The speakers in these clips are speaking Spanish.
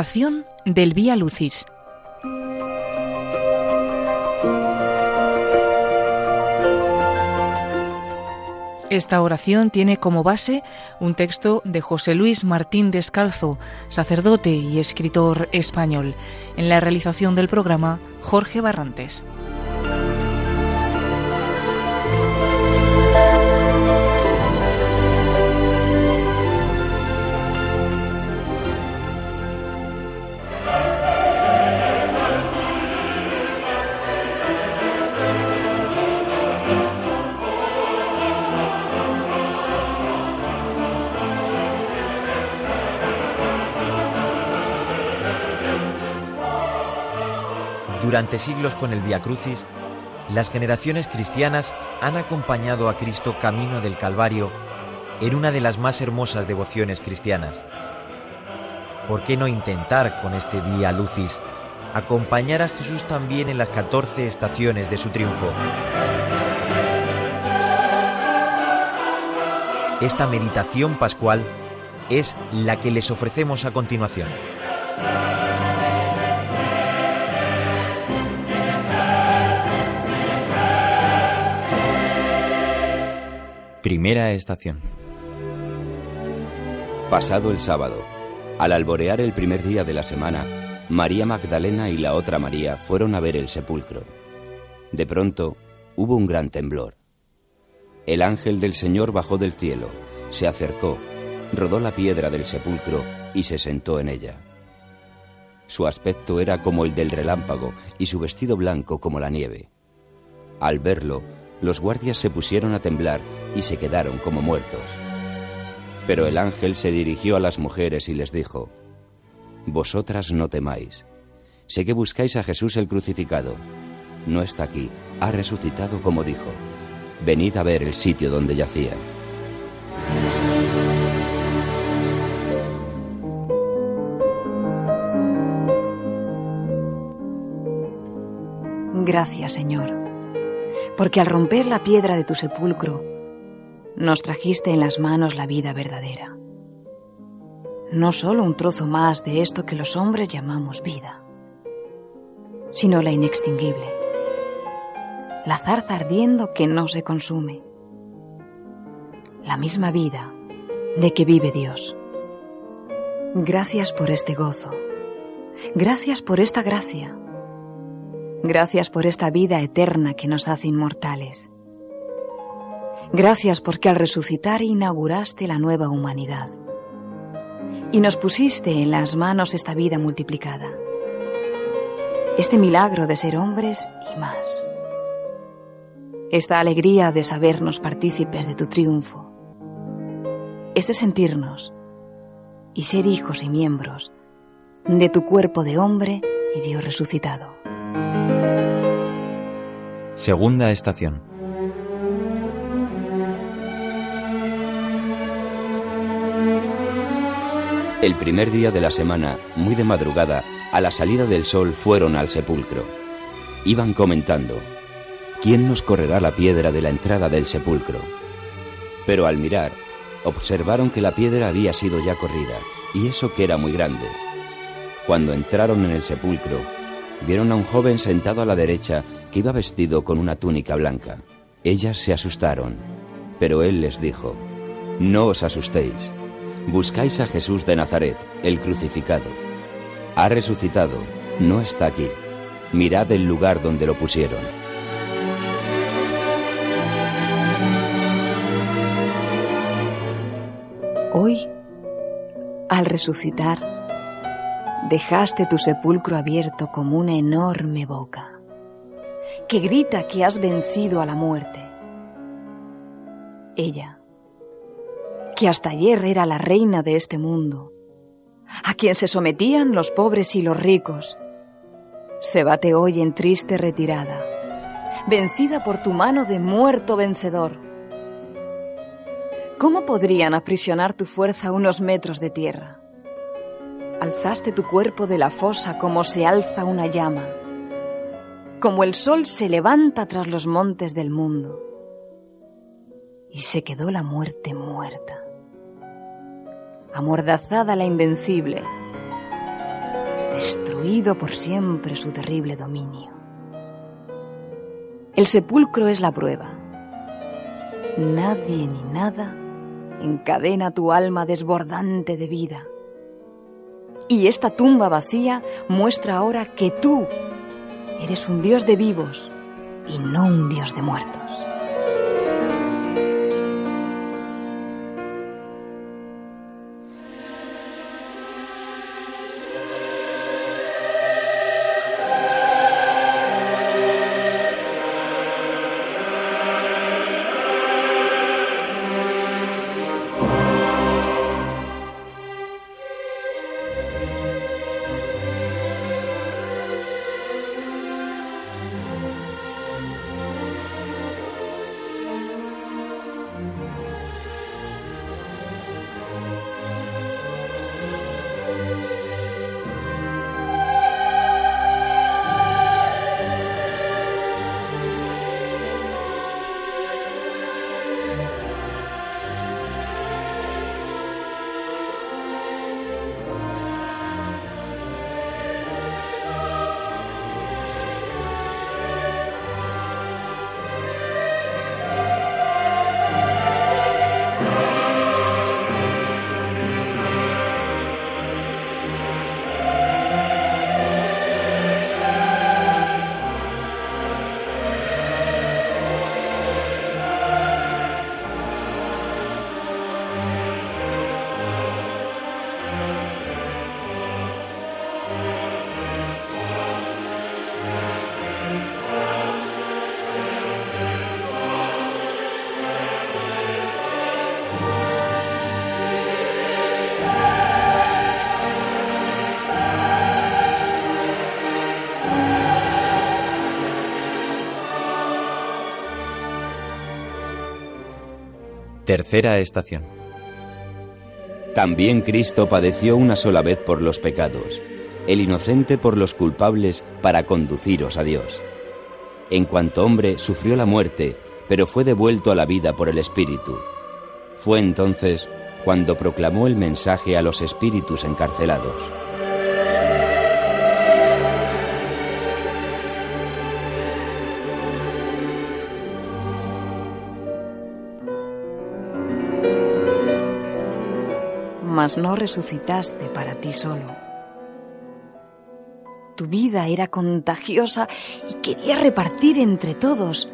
Oración del Vía Lucis. Esta oración tiene como base un texto de José Luis Martín Descalzo, sacerdote y escritor español. En la realización del programa, Jorge Barrantes. Durante siglos con el Via Crucis, las generaciones cristianas han acompañado a Cristo camino del Calvario en una de las más hermosas devociones cristianas. ¿Por qué no intentar con este Via Lucis acompañar a Jesús también en las 14 estaciones de su triunfo? Esta meditación pascual es la que les ofrecemos a continuación. Primera estación. Pasado el sábado, al alborear el primer día de la semana, María Magdalena y la otra María fueron a ver el sepulcro. De pronto hubo un gran temblor. El ángel del Señor bajó del cielo, se acercó, rodó la piedra del sepulcro y se sentó en ella. Su aspecto era como el del relámpago y su vestido blanco como la nieve. Al verlo, los guardias se pusieron a temblar y se quedaron como muertos. Pero el ángel se dirigió a las mujeres y les dijo, Vosotras no temáis. Sé que buscáis a Jesús el crucificado. No está aquí, ha resucitado como dijo. Venid a ver el sitio donde yacía. Gracias, Señor porque al romper la piedra de tu sepulcro, nos trajiste en las manos la vida verdadera. No solo un trozo más de esto que los hombres llamamos vida, sino la inextinguible, la zarza ardiendo que no se consume, la misma vida de que vive Dios. Gracias por este gozo, gracias por esta gracia Gracias por esta vida eterna que nos hace inmortales. Gracias porque al resucitar inauguraste la nueva humanidad y nos pusiste en las manos esta vida multiplicada, este milagro de ser hombres y más, esta alegría de sabernos partícipes de tu triunfo, este sentirnos y ser hijos y miembros de tu cuerpo de hombre y Dios resucitado. Segunda estación. El primer día de la semana, muy de madrugada, a la salida del sol fueron al sepulcro. Iban comentando, ¿quién nos correrá la piedra de la entrada del sepulcro? Pero al mirar, observaron que la piedra había sido ya corrida, y eso que era muy grande. Cuando entraron en el sepulcro, vieron a un joven sentado a la derecha que iba vestido con una túnica blanca. Ellas se asustaron, pero él les dijo, No os asustéis, buscáis a Jesús de Nazaret, el crucificado. Ha resucitado, no está aquí. Mirad el lugar donde lo pusieron. Hoy, al resucitar, dejaste tu sepulcro abierto como una enorme boca, que grita que has vencido a la muerte. Ella, que hasta ayer era la reina de este mundo, a quien se sometían los pobres y los ricos, se bate hoy en triste retirada, vencida por tu mano de muerto vencedor. ¿Cómo podrían aprisionar tu fuerza unos metros de tierra? Alzaste tu cuerpo de la fosa como se alza una llama, como el sol se levanta tras los montes del mundo. Y se quedó la muerte muerta, amordazada la invencible, destruido por siempre su terrible dominio. El sepulcro es la prueba. Nadie ni nada encadena tu alma desbordante de vida. Y esta tumba vacía muestra ahora que tú eres un Dios de vivos y no un Dios de muertos. Tercera estación. También Cristo padeció una sola vez por los pecados, el inocente por los culpables para conduciros a Dios. En cuanto hombre sufrió la muerte, pero fue devuelto a la vida por el Espíritu. Fue entonces cuando proclamó el mensaje a los espíritus encarcelados. No resucitaste para ti solo. Tu vida era contagiosa y quería repartir entre todos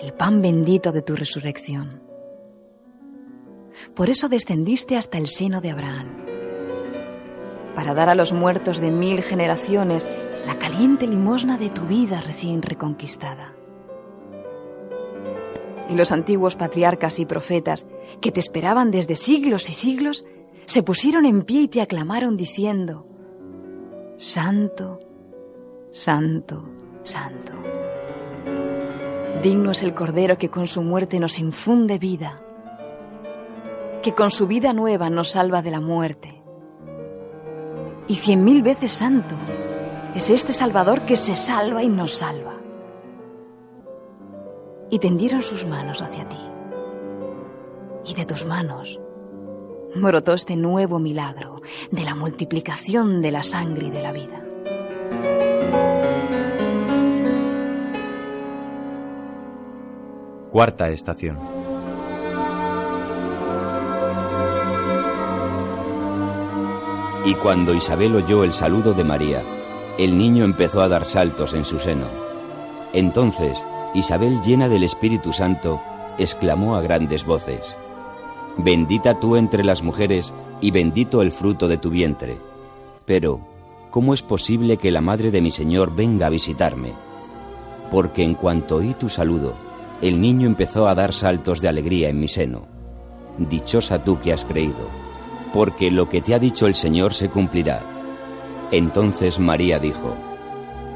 el pan bendito de tu resurrección. Por eso descendiste hasta el seno de Abraham, para dar a los muertos de mil generaciones la caliente limosna de tu vida recién reconquistada. Y los antiguos patriarcas y profetas que te esperaban desde siglos y siglos se pusieron en pie y te aclamaron diciendo, Santo, Santo, Santo. Digno es el Cordero que con su muerte nos infunde vida, que con su vida nueva nos salva de la muerte. Y cien mil veces santo es este Salvador que se salva y nos salva. Y tendieron sus manos hacia ti. Y de tus manos brotó este nuevo milagro de la multiplicación de la sangre y de la vida. Cuarta estación. Y cuando Isabel oyó el saludo de María, el niño empezó a dar saltos en su seno. Entonces, Isabel, llena del Espíritu Santo, exclamó a grandes voces, Bendita tú entre las mujeres y bendito el fruto de tu vientre. Pero, ¿cómo es posible que la madre de mi Señor venga a visitarme? Porque en cuanto oí tu saludo, el niño empezó a dar saltos de alegría en mi seno. Dichosa tú que has creído, porque lo que te ha dicho el Señor se cumplirá. Entonces María dijo,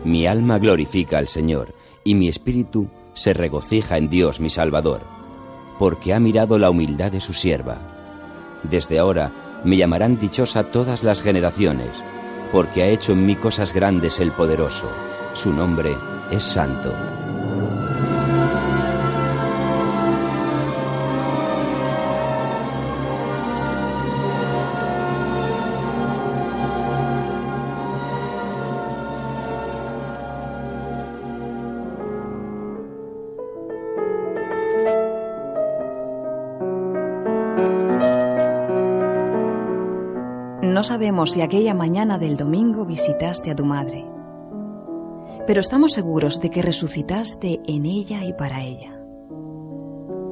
Mi alma glorifica al Señor, y mi espíritu se regocija en Dios mi Salvador porque ha mirado la humildad de su sierva. Desde ahora me llamarán dichosa todas las generaciones, porque ha hecho en mí cosas grandes el poderoso. Su nombre es santo. Sabemos si aquella mañana del domingo visitaste a tu madre, pero estamos seguros de que resucitaste en ella y para ella,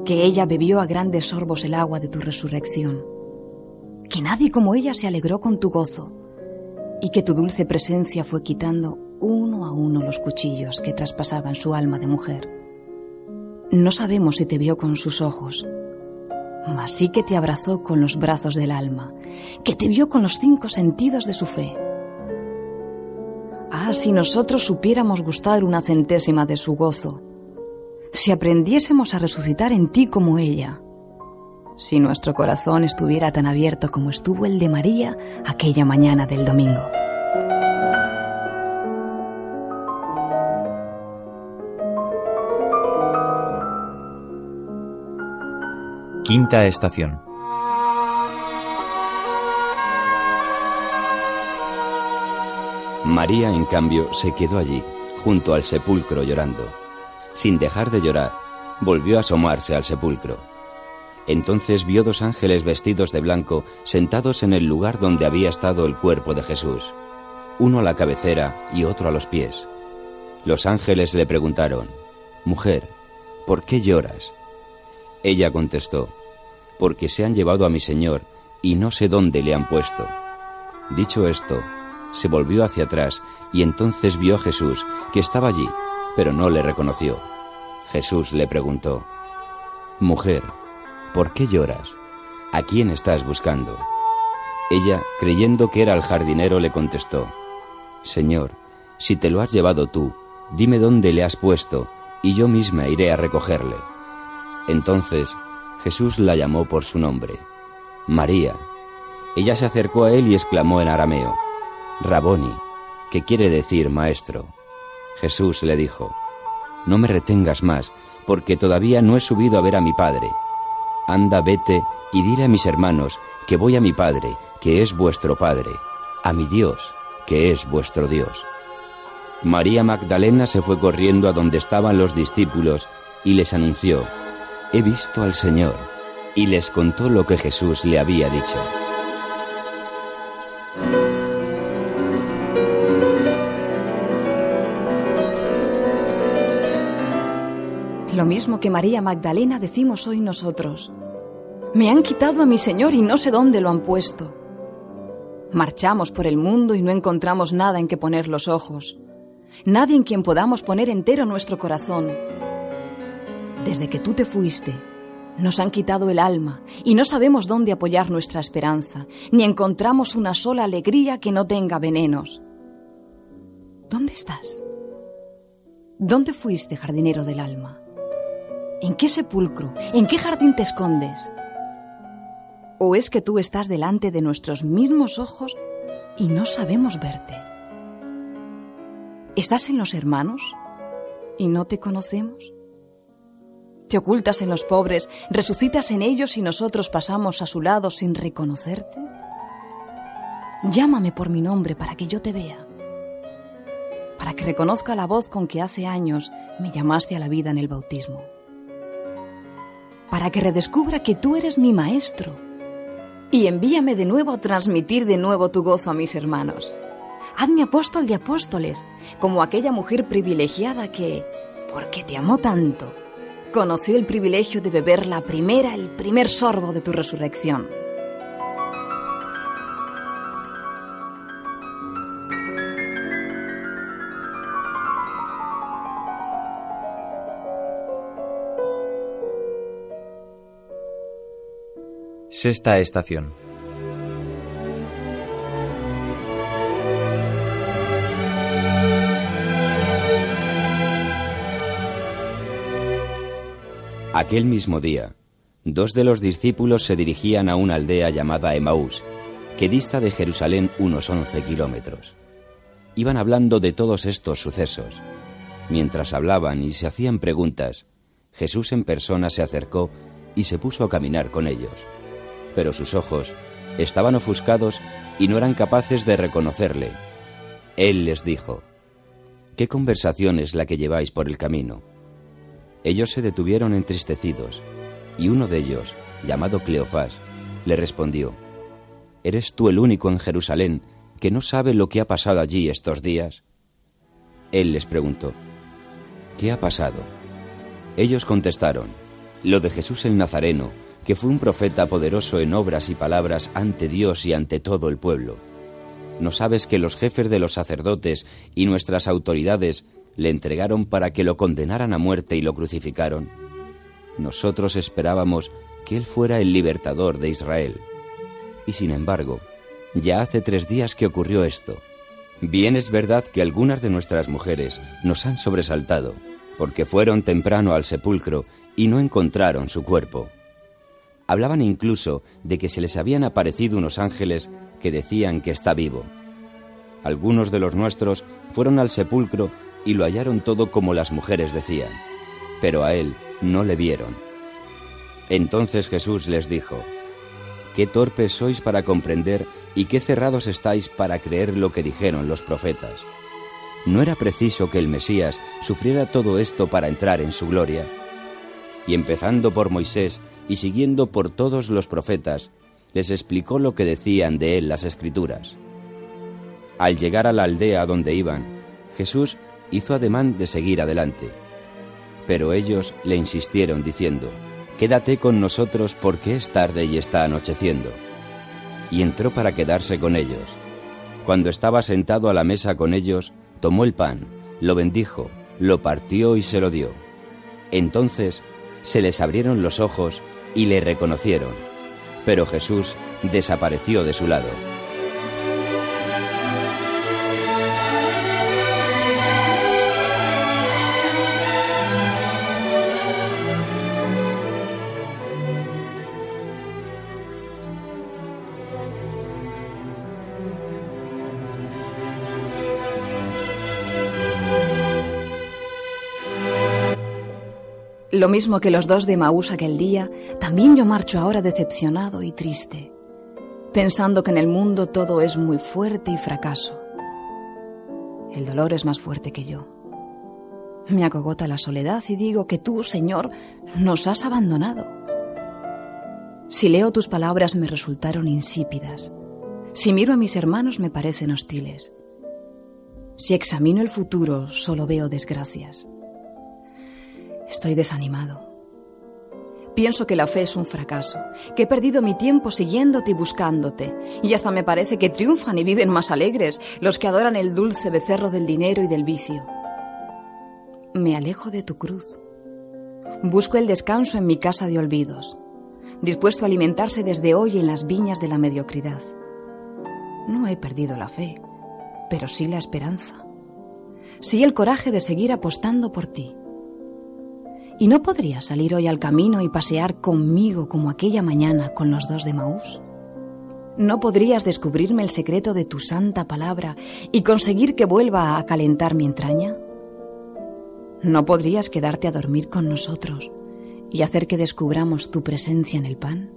que ella bebió a grandes sorbos el agua de tu resurrección, que nadie como ella se alegró con tu gozo. Y que tu dulce presencia fue quitando uno a uno los cuchillos que traspasaban su alma de mujer. No sabemos si te vio con sus ojos, mas sí que te abrazó con los brazos del alma, que te vio con los cinco sentidos de su fe. Ah, si nosotros supiéramos gustar una centésima de su gozo, si aprendiésemos a resucitar en ti como ella, si nuestro corazón estuviera tan abierto como estuvo el de María aquella mañana del domingo. Quinta estación. María, en cambio, se quedó allí, junto al sepulcro llorando. Sin dejar de llorar, volvió a asomarse al sepulcro. Entonces vio dos ángeles vestidos de blanco sentados en el lugar donde había estado el cuerpo de Jesús, uno a la cabecera y otro a los pies. Los ángeles le preguntaron, Mujer, ¿por qué lloras? Ella contestó, porque se han llevado a mi señor y no sé dónde le han puesto. Dicho esto, se volvió hacia atrás y entonces vio a Jesús, que estaba allí, pero no le reconoció. Jesús le preguntó, Mujer, ¿por qué lloras? ¿A quién estás buscando? Ella, creyendo que era el jardinero, le contestó, Señor, si te lo has llevado tú, dime dónde le has puesto, y yo misma iré a recogerle. Entonces Jesús la llamó por su nombre, María. Ella se acercó a él y exclamó en arameo, Raboni, que quiere decir maestro. Jesús le dijo, No me retengas más, porque todavía no he subido a ver a mi Padre. Anda, vete y dile a mis hermanos que voy a mi Padre, que es vuestro Padre, a mi Dios, que es vuestro Dios. María Magdalena se fue corriendo a donde estaban los discípulos y les anunció, He visto al Señor, y les contó lo que Jesús le había dicho. Lo mismo que María Magdalena decimos hoy nosotros. Me han quitado a mi Señor y no sé dónde lo han puesto. Marchamos por el mundo y no encontramos nada en que poner los ojos, nadie en quien podamos poner entero nuestro corazón. Desde que tú te fuiste, nos han quitado el alma y no sabemos dónde apoyar nuestra esperanza, ni encontramos una sola alegría que no tenga venenos. ¿Dónde estás? ¿Dónde fuiste, jardinero del alma? ¿En qué sepulcro? ¿En qué jardín te escondes? ¿O es que tú estás delante de nuestros mismos ojos y no sabemos verte? ¿Estás en los hermanos y no te conocemos? ¿Te ocultas en los pobres, resucitas en ellos y nosotros pasamos a su lado sin reconocerte? Llámame por mi nombre para que yo te vea, para que reconozca la voz con que hace años me llamaste a la vida en el bautismo para que redescubra que tú eres mi maestro. Y envíame de nuevo a transmitir de nuevo tu gozo a mis hermanos. Hazme apóstol de apóstoles, como aquella mujer privilegiada que, porque te amó tanto, conoció el privilegio de beber la primera, el primer sorbo de tu resurrección. Sexta estación. Aquel mismo día, dos de los discípulos se dirigían a una aldea llamada Emaús, que dista de Jerusalén unos 11 kilómetros. Iban hablando de todos estos sucesos. Mientras hablaban y se hacían preguntas, Jesús en persona se acercó y se puso a caminar con ellos pero sus ojos estaban ofuscados y no eran capaces de reconocerle. Él les dijo, ¿Qué conversación es la que lleváis por el camino? Ellos se detuvieron entristecidos, y uno de ellos, llamado Cleofás, le respondió, ¿eres tú el único en Jerusalén que no sabe lo que ha pasado allí estos días? Él les preguntó, ¿qué ha pasado? Ellos contestaron, lo de Jesús el Nazareno, que fue un profeta poderoso en obras y palabras ante Dios y ante todo el pueblo. ¿No sabes que los jefes de los sacerdotes y nuestras autoridades le entregaron para que lo condenaran a muerte y lo crucificaron? Nosotros esperábamos que él fuera el libertador de Israel. Y sin embargo, ya hace tres días que ocurrió esto. Bien es verdad que algunas de nuestras mujeres nos han sobresaltado, porque fueron temprano al sepulcro y no encontraron su cuerpo. Hablaban incluso de que se les habían aparecido unos ángeles que decían que está vivo. Algunos de los nuestros fueron al sepulcro y lo hallaron todo como las mujeres decían, pero a él no le vieron. Entonces Jesús les dijo, Qué torpes sois para comprender y qué cerrados estáis para creer lo que dijeron los profetas. ¿No era preciso que el Mesías sufriera todo esto para entrar en su gloria? Y empezando por Moisés y siguiendo por todos los profetas, les explicó lo que decían de él las escrituras. Al llegar a la aldea donde iban, Jesús hizo ademán de seguir adelante. Pero ellos le insistieron diciendo, Quédate con nosotros porque es tarde y está anocheciendo y entró para quedarse con ellos. Cuando estaba sentado a la mesa con ellos, tomó el pan, lo bendijo, lo partió y se lo dio. Entonces se les abrieron los ojos y le reconocieron, pero Jesús desapareció de su lado. Lo mismo que los dos de Maús aquel día, también yo marcho ahora decepcionado y triste, pensando que en el mundo todo es muy fuerte y fracaso. El dolor es más fuerte que yo. Me acogota la soledad y digo que tú, Señor, nos has abandonado. Si leo tus palabras me resultaron insípidas. Si miro a mis hermanos me parecen hostiles. Si examino el futuro solo veo desgracias. Estoy desanimado. Pienso que la fe es un fracaso, que he perdido mi tiempo siguiéndote y buscándote, y hasta me parece que triunfan y viven más alegres los que adoran el dulce becerro del dinero y del vicio. Me alejo de tu cruz. Busco el descanso en mi casa de olvidos, dispuesto a alimentarse desde hoy en las viñas de la mediocridad. No he perdido la fe, pero sí la esperanza. Sí el coraje de seguir apostando por ti ¿Y no podrías salir hoy al camino y pasear conmigo como aquella mañana con los dos de Maús? ¿No podrías descubrirme el secreto de tu santa palabra y conseguir que vuelva a calentar mi entraña? ¿No podrías quedarte a dormir con nosotros y hacer que descubramos tu presencia en el pan?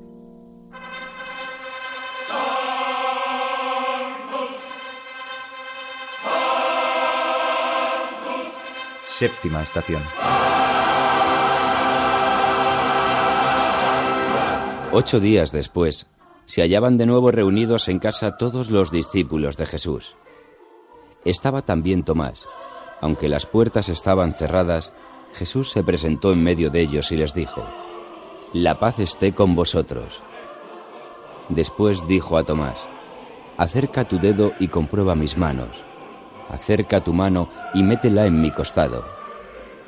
Séptima estación. Ocho días después, se hallaban de nuevo reunidos en casa todos los discípulos de Jesús. Estaba también Tomás. Aunque las puertas estaban cerradas, Jesús se presentó en medio de ellos y les dijo, La paz esté con vosotros. Después dijo a Tomás, Acerca tu dedo y comprueba mis manos. Acerca tu mano y métela en mi costado.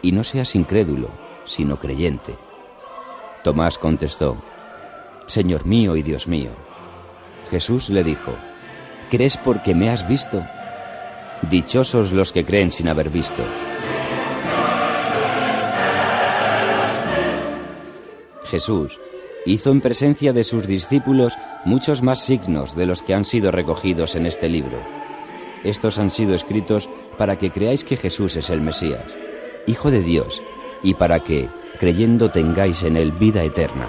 Y no seas incrédulo, sino creyente. Tomás contestó, Señor mío y Dios mío. Jesús le dijo, ¿crees porque me has visto? Dichosos los que creen sin haber visto. Jesús hizo en presencia de sus discípulos muchos más signos de los que han sido recogidos en este libro. Estos han sido escritos para que creáis que Jesús es el Mesías, Hijo de Dios, y para que, creyendo, tengáis en él vida eterna.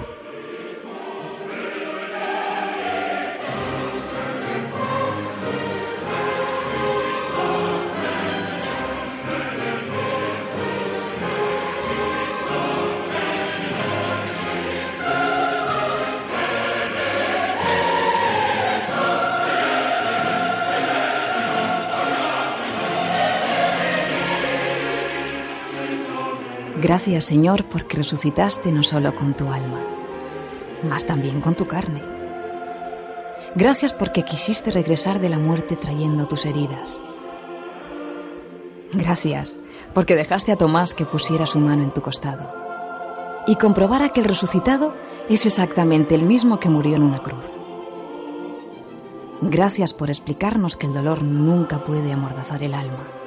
Gracias, Señor, porque resucitaste no solo con tu alma, mas también con tu carne. Gracias porque quisiste regresar de la muerte trayendo tus heridas. Gracias porque dejaste a Tomás que pusiera su mano en tu costado y comprobara que el resucitado es exactamente el mismo que murió en una cruz. Gracias por explicarnos que el dolor nunca puede amordazar el alma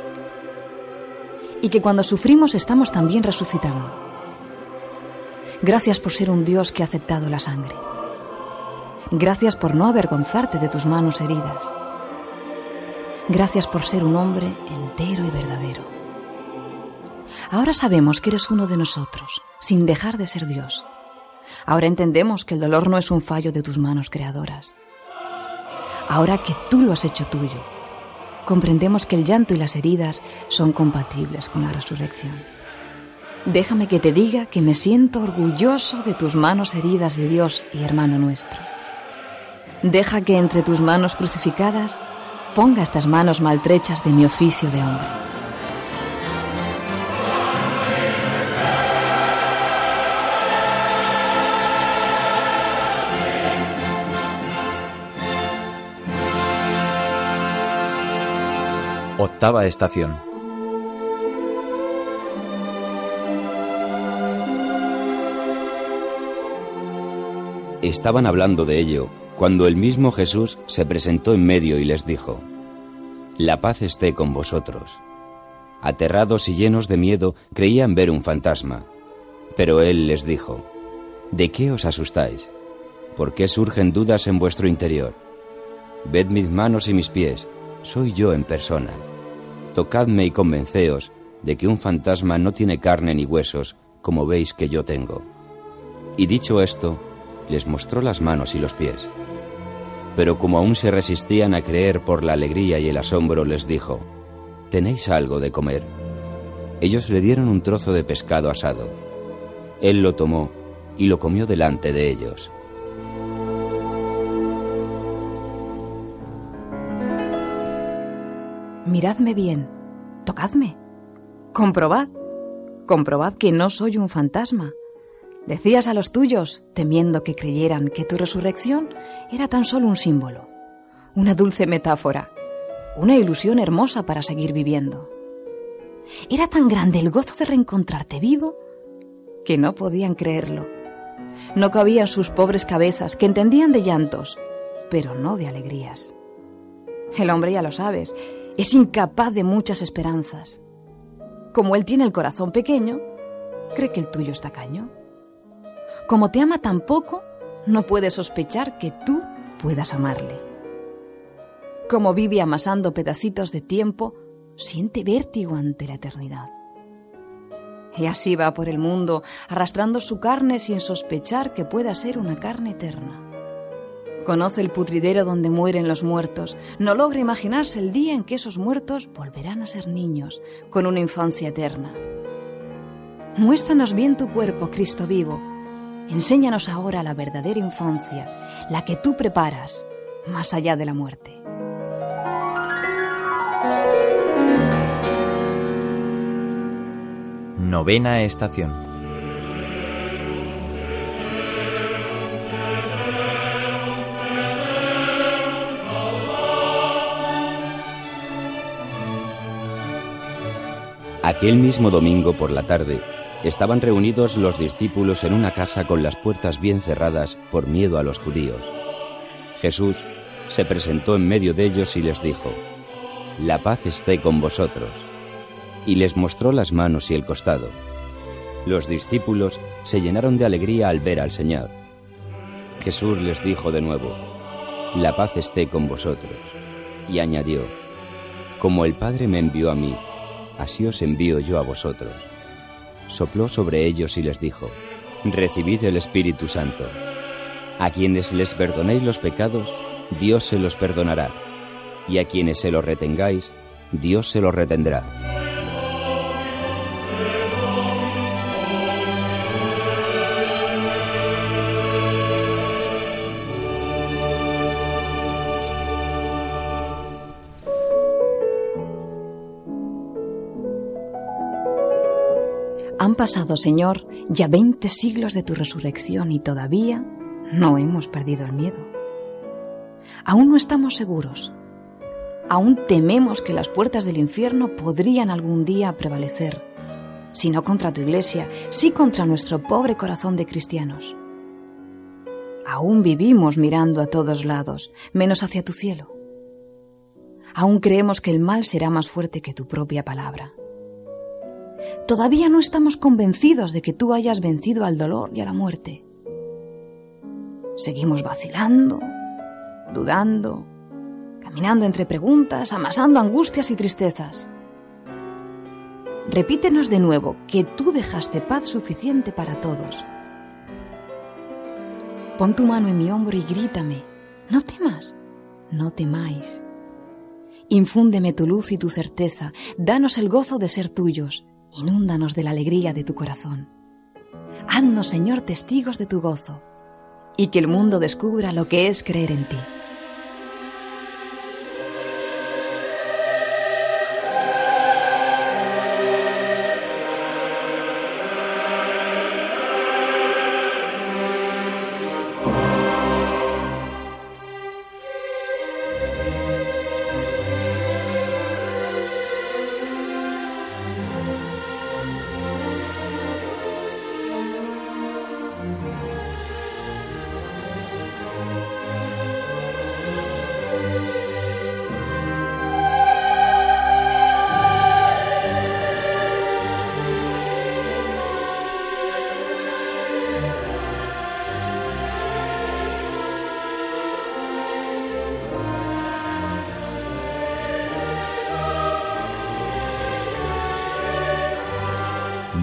y que cuando sufrimos estamos también resucitando. Gracias por ser un Dios que ha aceptado la sangre. Gracias por no avergonzarte de tus manos heridas. Gracias por ser un hombre entero y verdadero. Ahora sabemos que eres uno de nosotros, sin dejar de ser Dios. Ahora entendemos que el dolor no es un fallo de tus manos creadoras. Ahora que tú lo has hecho tuyo, comprendemos que el llanto y las heridas son compatibles con la resurrección. Déjame que te diga que me siento orgulloso de tus manos heridas de Dios y hermano nuestro. Deja que entre tus manos crucificadas ponga estas manos maltrechas de mi oficio de hombre. Octava estación. Estaban hablando de ello cuando el mismo Jesús se presentó en medio y les dijo, La paz esté con vosotros. Aterrados y llenos de miedo creían ver un fantasma, pero él les dijo, ¿De qué os asustáis? ¿Por qué surgen dudas en vuestro interior? Ved mis manos y mis pies, soy yo en persona. Tocadme y convenceos de que un fantasma no tiene carne ni huesos, como veis que yo tengo. Y dicho esto, les mostró las manos y los pies. Pero como aún se resistían a creer por la alegría y el asombro, les dijo, ¿tenéis algo de comer? Ellos le dieron un trozo de pescado asado. Él lo tomó y lo comió delante de ellos. Miradme bien, tocadme, comprobad, comprobad que no soy un fantasma. Decías a los tuyos, temiendo que creyeran que tu resurrección era tan solo un símbolo, una dulce metáfora, una ilusión hermosa para seguir viviendo. Era tan grande el gozo de reencontrarte vivo que no podían creerlo. No cabían sus pobres cabezas que entendían de llantos, pero no de alegrías. El hombre ya lo sabes, es incapaz de muchas esperanzas. Como él tiene el corazón pequeño, cree que el tuyo es tacaño. Como te ama tan poco, no puede sospechar que tú puedas amarle. Como vive amasando pedacitos de tiempo, siente vértigo ante la eternidad. Y así va por el mundo, arrastrando su carne sin sospechar que pueda ser una carne eterna. Conoce el putridero donde mueren los muertos. No logra imaginarse el día en que esos muertos volverán a ser niños, con una infancia eterna. Muéstranos bien tu cuerpo, Cristo vivo. Enséñanos ahora la verdadera infancia, la que tú preparas más allá de la muerte. Novena estación. Aquel mismo domingo por la tarde estaban reunidos los discípulos en una casa con las puertas bien cerradas por miedo a los judíos. Jesús se presentó en medio de ellos y les dijo, La paz esté con vosotros. Y les mostró las manos y el costado. Los discípulos se llenaron de alegría al ver al Señor. Jesús les dijo de nuevo, La paz esté con vosotros. Y añadió, Como el Padre me envió a mí, así os envío yo a vosotros. Sopló sobre ellos y les dijo, Recibid el Espíritu Santo. A quienes les perdonéis los pecados, Dios se los perdonará, y a quienes se los retengáis, Dios se los retendrá. Han pasado, Señor, ya veinte siglos de tu resurrección y todavía no hemos perdido el miedo. Aún no estamos seguros. Aún tememos que las puertas del infierno podrían algún día prevalecer, si no contra tu iglesia, sí contra nuestro pobre corazón de cristianos. Aún vivimos mirando a todos lados, menos hacia tu cielo. Aún creemos que el mal será más fuerte que tu propia palabra. Todavía no estamos convencidos de que tú hayas vencido al dolor y a la muerte. Seguimos vacilando, dudando, caminando entre preguntas, amasando angustias y tristezas. Repítenos de nuevo que tú dejaste paz suficiente para todos. Pon tu mano en mi hombro y grítame, no temas, no temáis. Infúndeme tu luz y tu certeza, danos el gozo de ser tuyos, inúndanos de la alegría de tu corazón. Haznos, Señor, testigos de tu gozo, y que el mundo descubra lo que es creer en ti.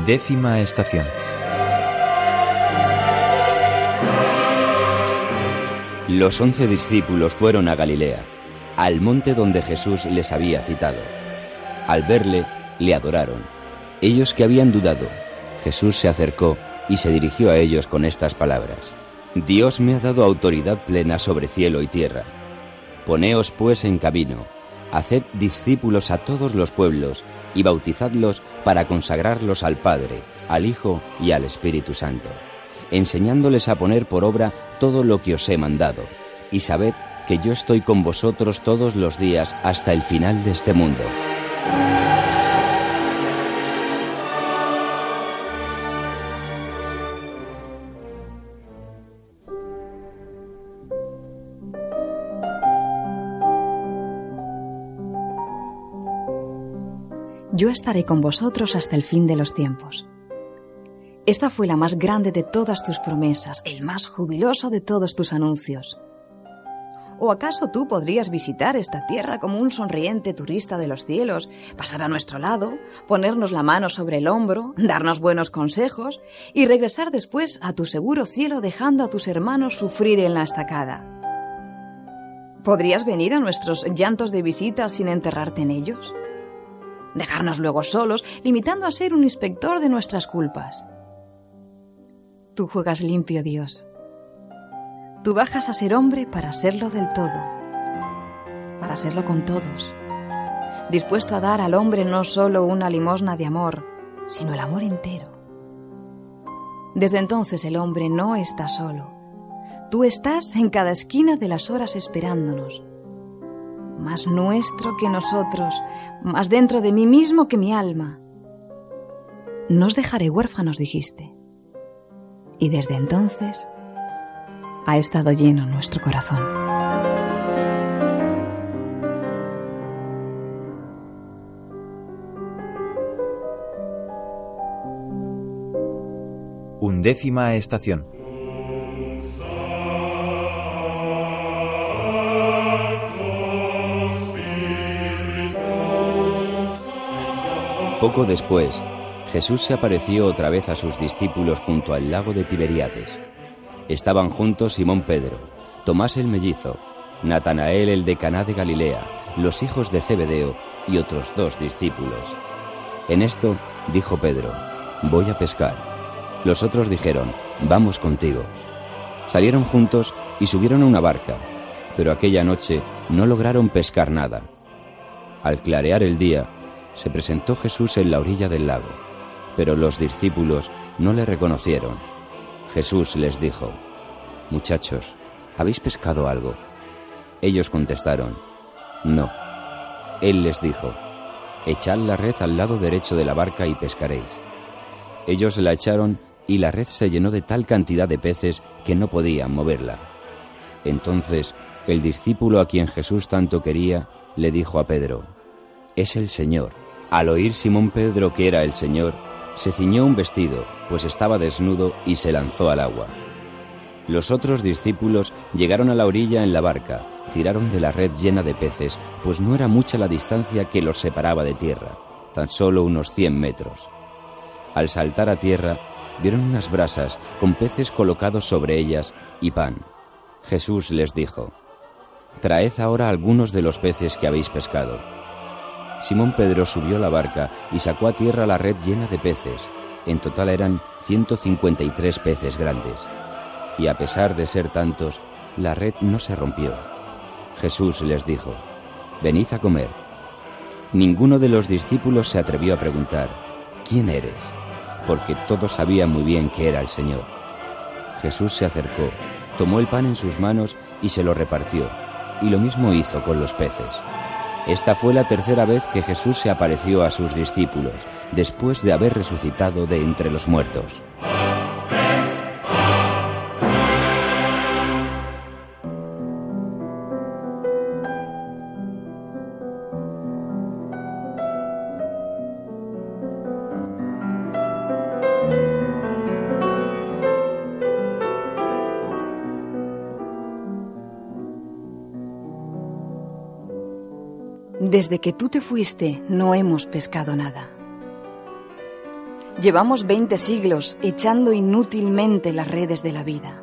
Décima estación. Los once discípulos fueron a Galilea, al monte donde Jesús les había citado. Al verle, le adoraron. Ellos que habían dudado, Jesús se acercó y se dirigió a ellos con estas palabras. Dios me ha dado autoridad plena sobre cielo y tierra. Poneos pues en camino, haced discípulos a todos los pueblos, y bautizadlos para consagrarlos al Padre, al Hijo y al Espíritu Santo, enseñándoles a poner por obra todo lo que os he mandado, y sabed que yo estoy con vosotros todos los días hasta el final de este mundo. Yo estaré con vosotros hasta el fin de los tiempos. Esta fue la más grande de todas tus promesas, el más jubiloso de todos tus anuncios. ¿O acaso tú podrías visitar esta tierra como un sonriente turista de los cielos, pasar a nuestro lado, ponernos la mano sobre el hombro, darnos buenos consejos y regresar después a tu seguro cielo dejando a tus hermanos sufrir en la estacada? ¿Podrías venir a nuestros llantos de visita sin enterrarte en ellos? Dejarnos luego solos, limitando a ser un inspector de nuestras culpas. Tú juegas limpio, Dios. Tú bajas a ser hombre para serlo del todo, para serlo con todos, dispuesto a dar al hombre no solo una limosna de amor, sino el amor entero. Desde entonces el hombre no está solo. Tú estás en cada esquina de las horas esperándonos más nuestro que nosotros, más dentro de mí mismo que mi alma. No os dejaré huérfanos, dijiste. Y desde entonces ha estado lleno nuestro corazón. Undécima estación. Poco después, Jesús se apareció otra vez a sus discípulos junto al lago de Tiberiades. Estaban juntos Simón Pedro, Tomás el mellizo, Natanael el de Caná de Galilea, los hijos de Zebedeo y otros dos discípulos. En esto dijo Pedro, voy a pescar. Los otros dijeron, vamos contigo. Salieron juntos y subieron a una barca, pero aquella noche no lograron pescar nada. Al clarear el día, se presentó Jesús en la orilla del lago. Pero los discípulos no le reconocieron. Jesús les dijo, Muchachos, ¿habéis pescado algo? Ellos contestaron, No. Él les dijo, Echad la red al lado derecho de la barca y pescaréis. Ellos la echaron y la red se llenó de tal cantidad de peces que no podían moverla. Entonces el discípulo a quien Jesús tanto quería le dijo a Pedro, Es el Señor. Al oír Simón Pedro que era el Señor, se ciñó un vestido, pues estaba desnudo, y se lanzó al agua. Los otros discípulos llegaron a la orilla en la barca, tiraron de la red llena de peces, pues no era mucha la distancia que los separaba de tierra, tan solo unos cien metros. Al saltar a tierra, vieron unas brasas con peces colocados sobre ellas y pan. Jesús les dijo, Traed ahora algunos de los peces que habéis pescado. Simón Pedro subió la barca y sacó a tierra la red llena de peces. En total eran 153 peces grandes. Y a pesar de ser tantos, la red no se rompió. Jesús les dijo, Venid a comer. Ninguno de los discípulos se atrevió a preguntar, ¿quién eres? Porque todos sabían muy bien que era el Señor. Jesús se acercó, tomó el pan en sus manos y se lo repartió, y lo mismo hizo con los peces. Esta fue la tercera vez que Jesús se apareció a sus discípulos, después de haber resucitado de entre los muertos. Desde que tú te fuiste no hemos pescado nada. Llevamos 20 siglos echando inútilmente las redes de la vida.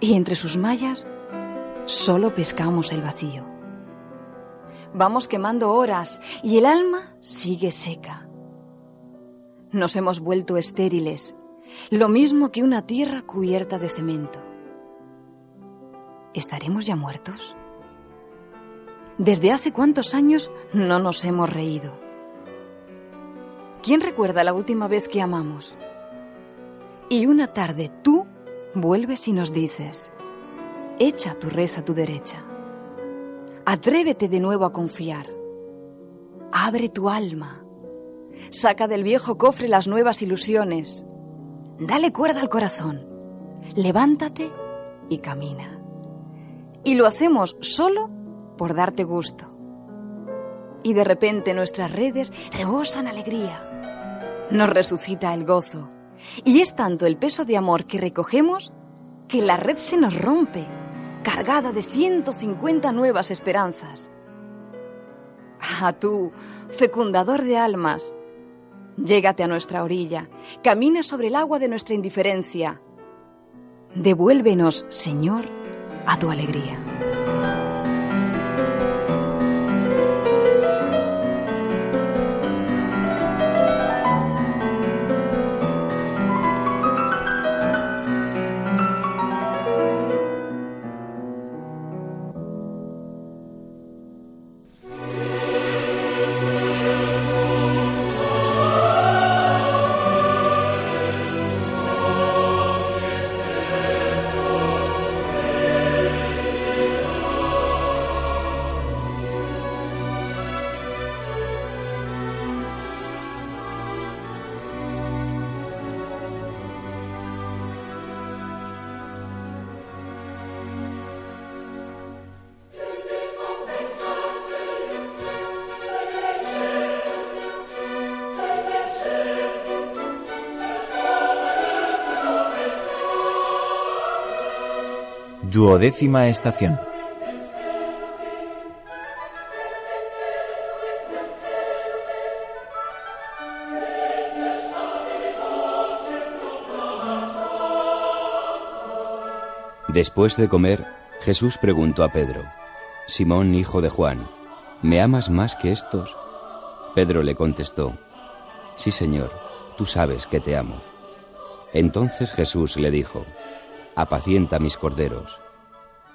Y entre sus mallas solo pescamos el vacío. Vamos quemando horas y el alma sigue seca. Nos hemos vuelto estériles, lo mismo que una tierra cubierta de cemento. ¿Estaremos ya muertos? ¿Desde hace cuántos años no nos hemos reído? ¿Quién recuerda la última vez que amamos? Y una tarde tú vuelves y nos dices, echa tu red a tu derecha. Atrévete de nuevo a confiar. Abre tu alma. Saca del viejo cofre las nuevas ilusiones. Dale cuerda al corazón. Levántate y camina. Y lo hacemos solo por darte gusto. Y de repente nuestras redes rebosan alegría. Nos resucita el gozo. Y es tanto el peso de amor que recogemos que la red se nos rompe, cargada de 150 nuevas esperanzas. Ah, tú, fecundador de almas, llégate a nuestra orilla, camina sobre el agua de nuestra indiferencia. Devuélvenos, Señor, a tu alegría. Duodécima estación. Después de comer, Jesús preguntó a Pedro, Simón, hijo de Juan, ¿me amas más que estos? Pedro le contestó, Sí, Señor, tú sabes que te amo. Entonces Jesús le dijo, Apacienta mis corderos.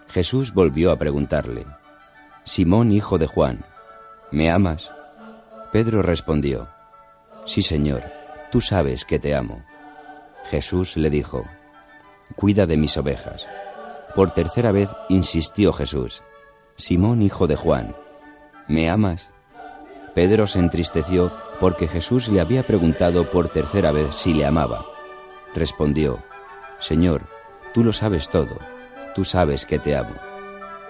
Jesús volvió a preguntarle, Simón, hijo de Juan, ¿me amas? Pedro respondió, Sí, Señor, tú sabes que te amo. Jesús le dijo, Cuida de mis ovejas. Por tercera vez insistió Jesús, Simón hijo de Juan, ¿me amas? Pedro se entristeció porque Jesús le había preguntado por tercera vez si le amaba. Respondió, Señor, tú lo sabes todo, tú sabes que te amo.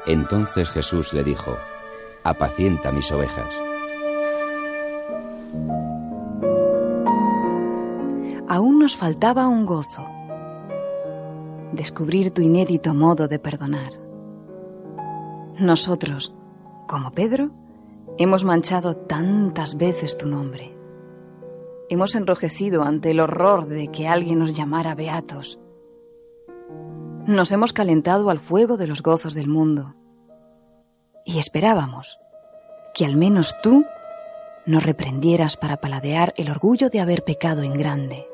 Entonces Jesús le dijo, apacienta mis ovejas. Aún nos faltaba un gozo, descubrir tu inédito modo de perdonar. Nosotros, como Pedro, hemos manchado tantas veces tu nombre. Hemos enrojecido ante el horror de que alguien nos llamara beatos. Nos hemos calentado al fuego de los gozos del mundo. Y esperábamos que al menos tú nos reprendieras para paladear el orgullo de haber pecado en grande.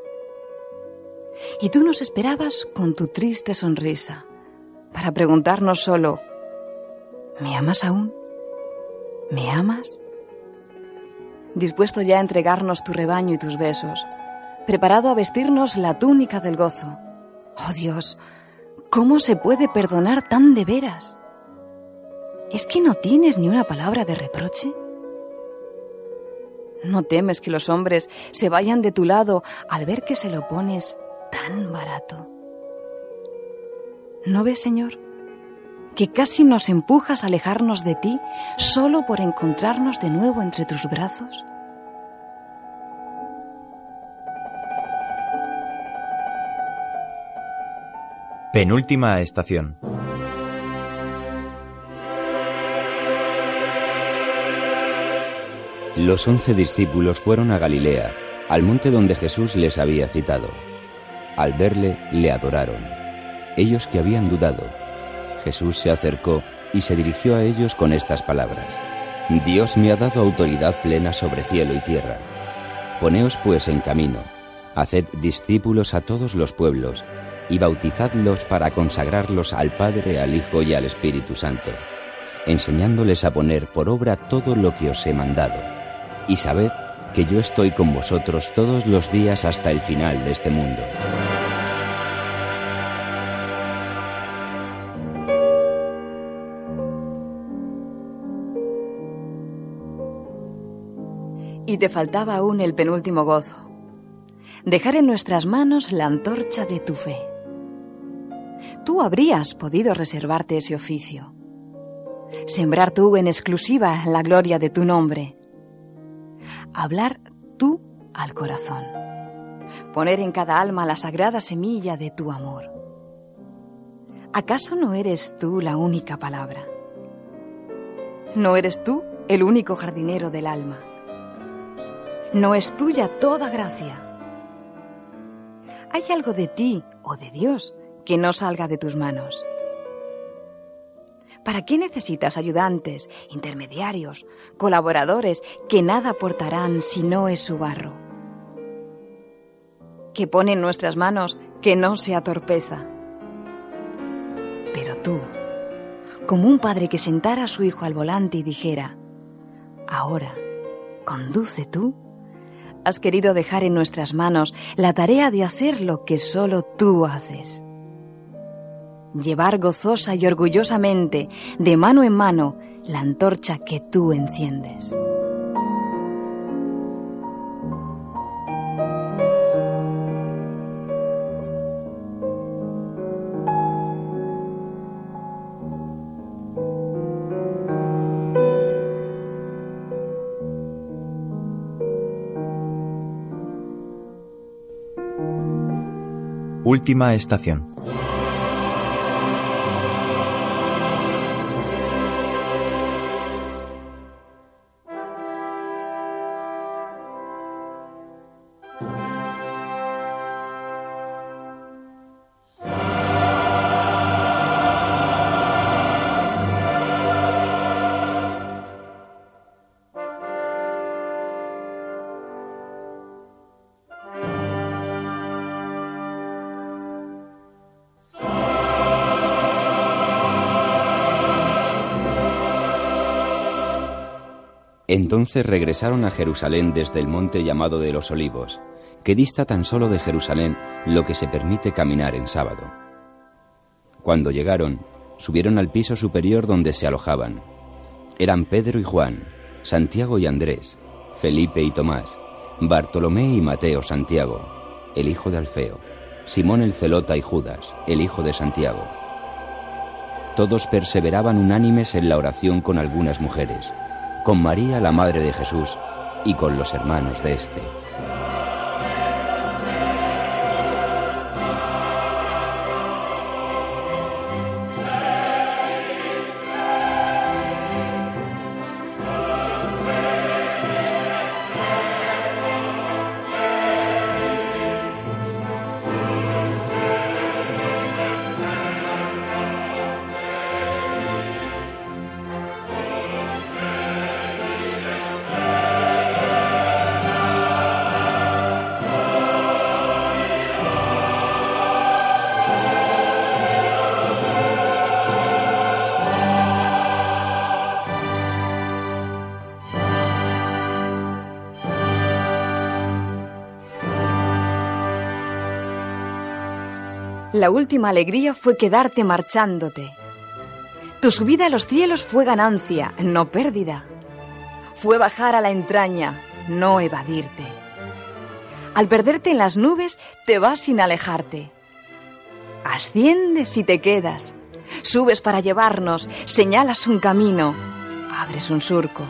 Y tú nos esperabas con tu triste sonrisa para preguntarnos solo, ¿me amas aún? ¿Me amas? Dispuesto ya a entregarnos tu rebaño y tus besos, preparado a vestirnos la túnica del gozo. Oh Dios, ¿cómo se puede perdonar tan de veras? ¿Es que no tienes ni una palabra de reproche? ¿No temes que los hombres se vayan de tu lado al ver que se lo pones tan barato? ¿No ves, Señor, que casi nos empujas a alejarnos de ti solo por encontrarnos de nuevo entre tus brazos? Penúltima estación. Los once discípulos fueron a Galilea, al monte donde Jesús les había citado. Al verle, le adoraron. Ellos que habían dudado, Jesús se acercó y se dirigió a ellos con estas palabras. Dios me ha dado autoridad plena sobre cielo y tierra. Poneos pues en camino, haced discípulos a todos los pueblos, y bautizadlos para consagrarlos al Padre, al Hijo y al Espíritu Santo, enseñándoles a poner por obra todo lo que os he mandado. Y sabed que yo estoy con vosotros todos los días hasta el final de este mundo. Y te faltaba aún el penúltimo gozo, dejar en nuestras manos la antorcha de tu fe. Tú habrías podido reservarte ese oficio, sembrar tú en exclusiva la gloria de tu nombre, hablar tú al corazón, poner en cada alma la sagrada semilla de tu amor. ¿Acaso no eres tú la única palabra? ¿No eres tú el único jardinero del alma? ¿No es tuya toda gracia? ¿Hay algo de ti o de Dios que no salga de tus manos? ¿Para qué necesitas ayudantes, intermediarios, colaboradores que nada aportarán si no es su barro? Que pone en nuestras manos que no sea torpeza. Pero tú, como un padre que sentara a su hijo al volante y dijera, ahora, conduce tú, has querido dejar en nuestras manos la tarea de hacer lo que solo tú haces. Llevar gozosa y orgullosamente, de mano en mano, la antorcha que tú enciendes. Última estación. Entonces regresaron a Jerusalén desde el monte llamado de los Olivos, que dista tan solo de Jerusalén lo que se permite caminar en sábado. Cuando llegaron, subieron al piso superior donde se alojaban. Eran Pedro y Juan, Santiago y Andrés, Felipe y Tomás, Bartolomé y Mateo Santiago, el hijo de Alfeo, Simón el Celota y Judas, el hijo de Santiago. Todos perseveraban unánimes en la oración con algunas mujeres, con María la Madre de Jesús y con los hermanos de éste. La última alegría fue quedarte marchándote. Tu subida a los cielos fue ganancia, no pérdida. Fue bajar a la entraña, no evadirte. Al perderte en las nubes, te vas sin alejarte. Asciendes y te quedas. Subes para llevarnos, señalas un camino, abres un surco.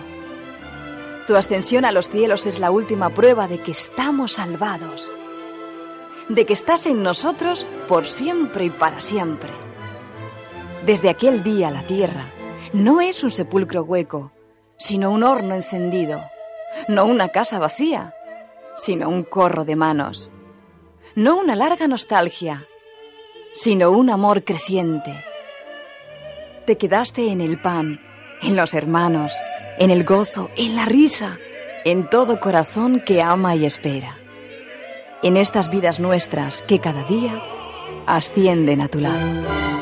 Tu ascensión a los cielos es la última prueba de que estamos salvados de que estás en nosotros por siempre y para siempre. Desde aquel día la tierra no es un sepulcro hueco, sino un horno encendido, no una casa vacía, sino un corro de manos, no una larga nostalgia, sino un amor creciente. Te quedaste en el pan, en los hermanos, en el gozo, en la risa, en todo corazón que ama y espera en estas vidas nuestras que cada día ascienden a tu lado.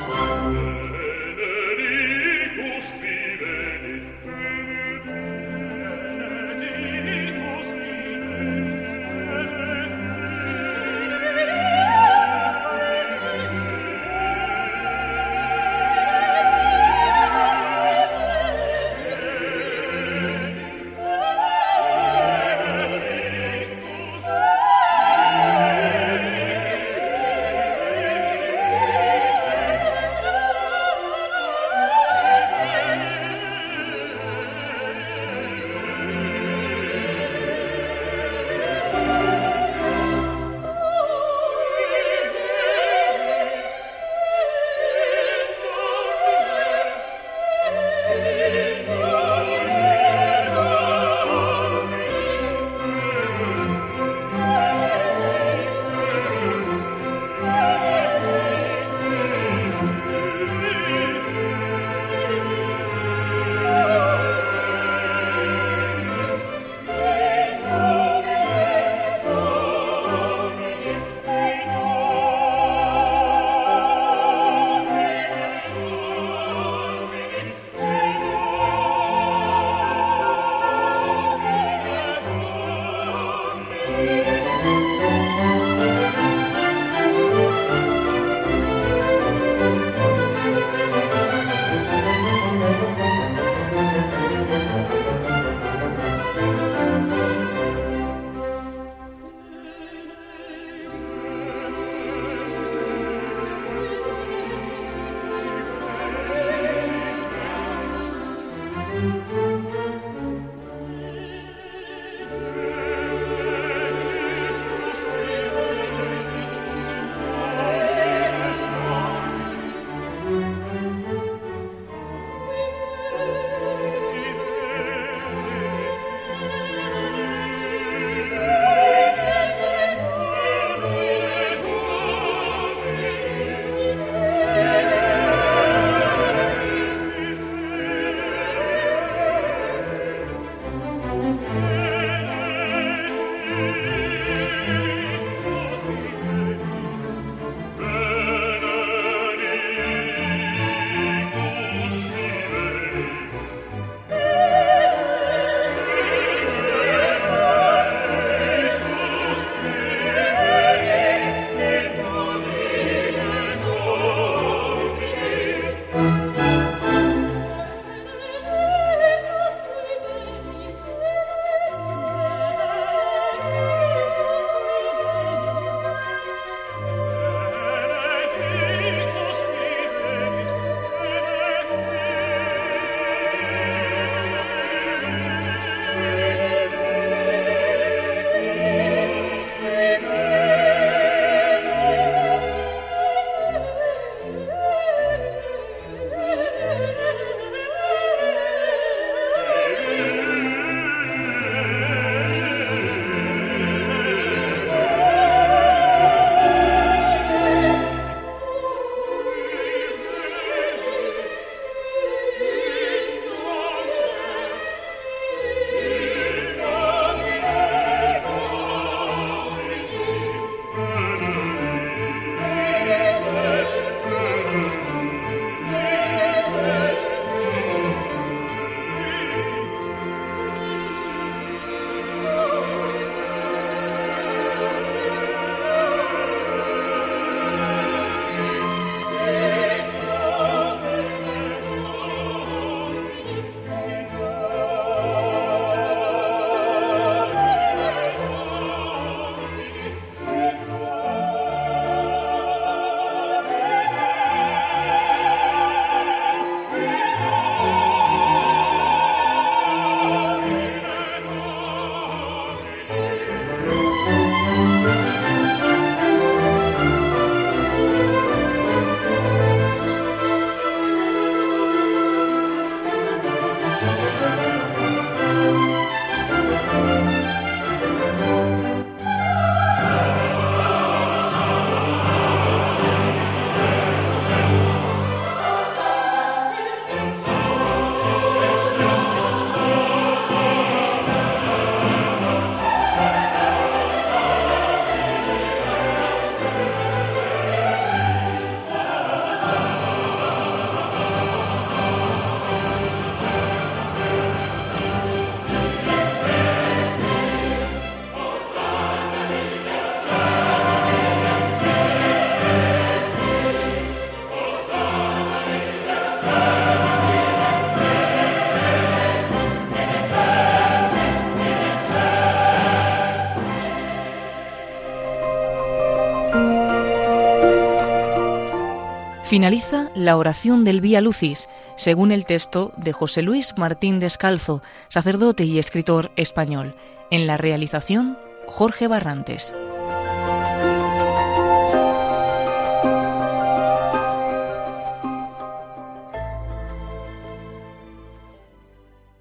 Finaliza la oración del Vía Lucis, según el texto de José Luis Martín Descalzo, sacerdote y escritor español. En la realización, Jorge Barrantes.